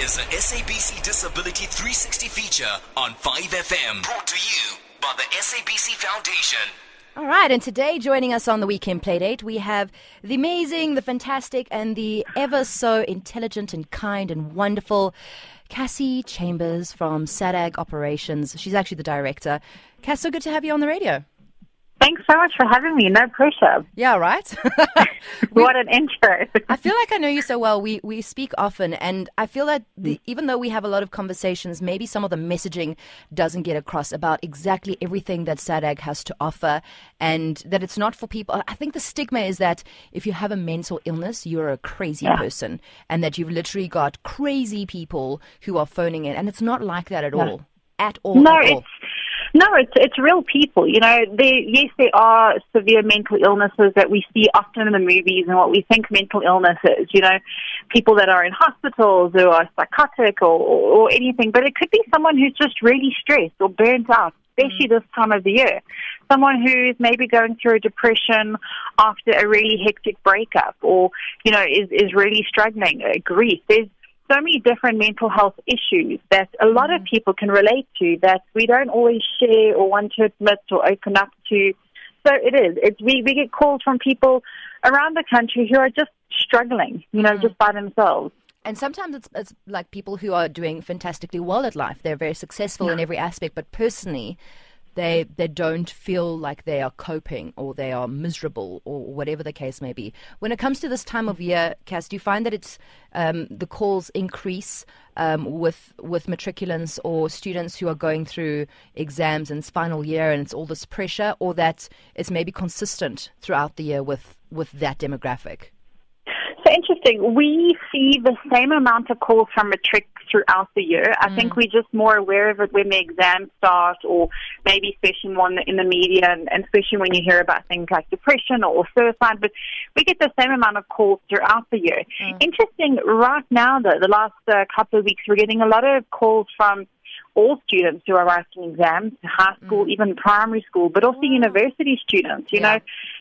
is a SABC Disability 360 feature on 5FM. Brought to you by the SABC Foundation. All right, and today joining us on the Weekend Playdate, we have the amazing, the fantastic, and the ever so intelligent and kind and wonderful Cassey Chambers from SADAG Operations. She's actually the director. Cass, so good to have you on the radio. Thanks so much for having me. No pressure. Yeah, right. what an intro. I feel like I know you so well. We we speak often, and I feel that the, mm. even though we have a lot of conversations, maybe some of the messaging doesn't get across about exactly everything that SADAG has to offer, and that it's not for people. I think the stigma is that if you have a mental illness, you're a crazy yeah. person, and that you've literally got crazy people who are phoning in, and it's not like that at yeah. all. At all. No, at it's. No, it's it's real people. You know, there yes, there are severe mental illnesses that we see often in the movies and what we think mental illness is. You know, people that are in hospitals who are psychotic or, or, or anything. But it could be someone who's just really stressed or burnt out, especially mm. this time of the year. Someone who's maybe going through a depression after a really hectic breakup, or you know, is is really struggling, uh, grief. There's so many different mental health issues that a lot of mm. people can relate to that we don't always share or want to admit or open up to. So it is. It's, we, we get calls from people around the country who are just struggling, you know, mm. just by themselves. And sometimes it's, it's like people who are doing fantastically well at life. They're very successful yeah. in every aspect, but personally, they they don't feel like they are coping or they are miserable or whatever the case may be. When it comes to this time of year, Cass, do you find that it's um, the calls increase um, with with matriculants or students who are going through exams and final year and it's all this pressure, or that it's maybe consistent throughout the year with with that demographic? Interesting. We see the same amount of calls from matric throughout the year. I mm. think we're just more aware of it when the exams start, or maybe especially one in the media, and, and especially when you hear about things like depression or, suicide. But we get the same amount of calls throughout the year. Mm. Interesting. Right now, though, the last uh, couple of weeks, we're getting a lot of calls from all students who are writing exams, high school, mm. even primary school, but also mm. university students. You yeah.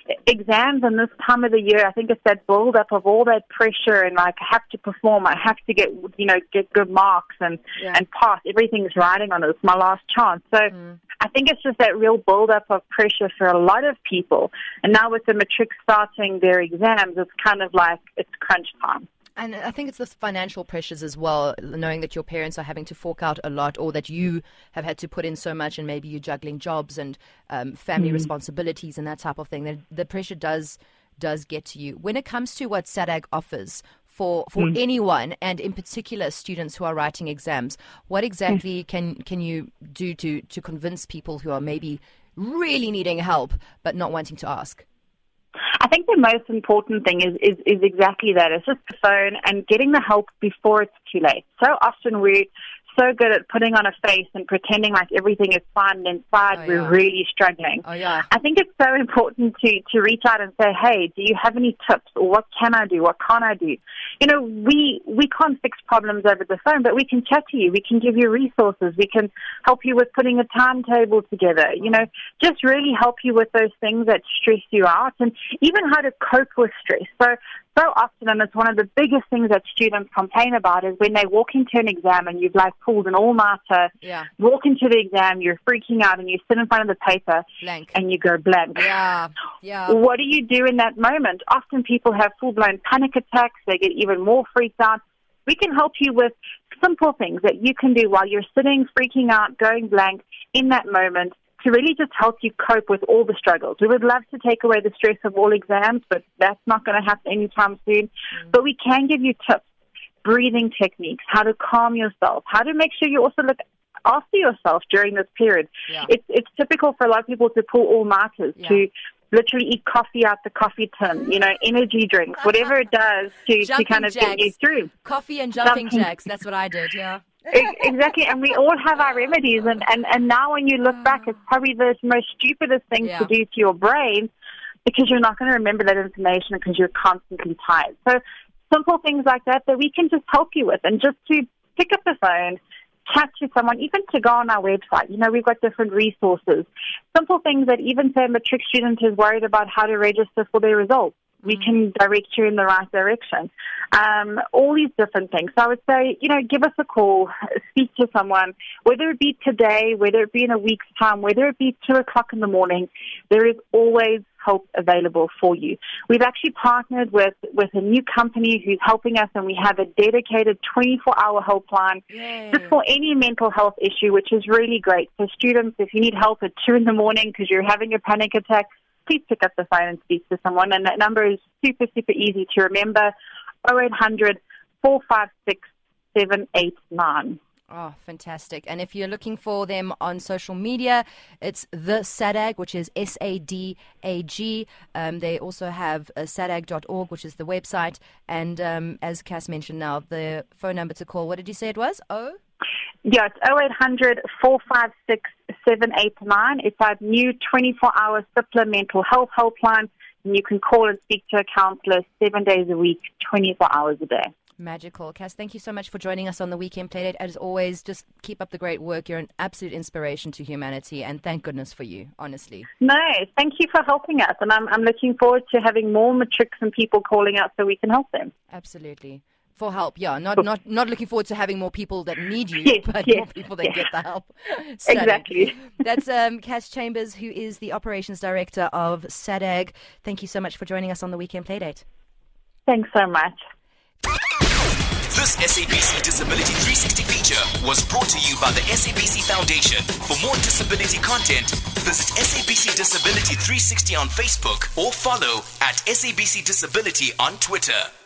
know, exams in this time of the year, I think it's that build up of all that pressure and like I have to perform, I have to get you know get good marks and yeah. and pass. Everything's riding on it. It's my last chance. So. Mm. I think it's just that real build up of pressure for a lot of people. And now with the matric starting their exams, it's kind of like it's crunch time. And I think it's the financial pressures as well, knowing that your parents are having to fork out a lot, or that you have had to put in so much, and maybe you're juggling jobs and um, family mm. responsibilities and that type of thing. The, the, pressure does does get to you. When it comes to what SADAG offers for for mm. anyone, and in particular students who are writing exams, what exactly mm. can can you do to to convince people who are maybe really needing help but not wanting to ask? I think the most important thing is, is, is exactly that. It's just the phone and getting the help before it's too late. So often we so good at putting on a face and pretending like everything is fine, and inside oh, we're really struggling. Oh, yeah. I think it's so important to, to reach out and say, hey, do you have any tips or what can I do? What can't I do? You know, we, we can't fix problems over the phone, but we can chat to you. We can give you resources. We can help you with putting a timetable together. You know, just really help you with those things that stress you out and even how to cope with stress. So so often, and it's one of the biggest things that students complain about, is when they walk into an exam and you've like pulled an all-nighter, yeah. walk into the exam, you're freaking out, and you sit in front of the paper blank. and you go blank. Yeah, yeah. What do you do in that moment? Often people have full-blown panic attacks. They get even more freaked out. We can help you with simple things that you can do while you're sitting, freaking out, going blank in that moment to really just help you cope with all the struggles. We would love to take away the stress of all exams, but that's not going to happen anytime soon. Mm-hmm. But we can give you tips, breathing techniques, how to calm yourself, how to make sure you also look after yourself during this period. Yeah. It's it's typical for a lot of people to pull all nighters yeah. to literally eat coffee out the coffee tin, you know, energy drinks, whatever it does to, to kind of jacks. get you through. Coffee and jumping, jumping jacks. That's what I did, yeah. Exactly, and we all have our remedies, and, and, and now when you look back, it's mm. probably the most stupidest thing yeah. to do to your brain because you're not going to remember that information because you're constantly tired. So simple things like that that we can just help you with, and just to pick up the phone, chat to someone, even to go on our website. You know, we've got different resources. Simple things that even say a matric student is worried about how to register for their results We can direct you in the right direction. Um, all these different things. So I would say, you know, give us a call, speak to someone, whether it be today, whether it be in a week's time, whether it be two o'clock in the morning. There is always help available for you. We've actually partnered with, with a new company who's helping us and we have a dedicated 24 hour helpline Yay. just for any mental health issue, which is really great. So students, if you need help at two in the morning because you're having a panic attack, please pick up the phone and speak to someone. And that number is super, super easy to remember. 0800 456 789. Oh, fantastic. And if you're looking for them on social media, it's the SADAG, which is S A D A G. Um, they also have uh, sadag.org, which is the website. And um, as Cass mentioned now, the phone number to call, what did you say it was? Oh? Yeah, it's 0800 456 789. It's our new 24 hour supplemental health helpline. And you can call and speak to a counselor seven days a week, 24 hours a day. Magical. Cass, thank you so much for joining us on the Weekend Playdate. As always, just keep up the great work. You're an absolute inspiration to humanity, and thank goodness for you, honestly. No, thank you for helping us. And I'm, I'm looking forward to having more matrics and people calling out so we can help them. Absolutely. For help, yeah. Not not not looking forward to having more people that need you, Yes, but yes, more people that yes. get the help. Stunning. Exactly. That's um, Cass Chambers, who is the operations director of SADAG. Thank you so much for joining us on the Weekend Playdate. Thanks so much. This SABC Disability 360 feature was brought to you by the SABC Foundation. For more disability content, visit SABC Disability 360 on Facebook or follow at SABC Disability on Twitter.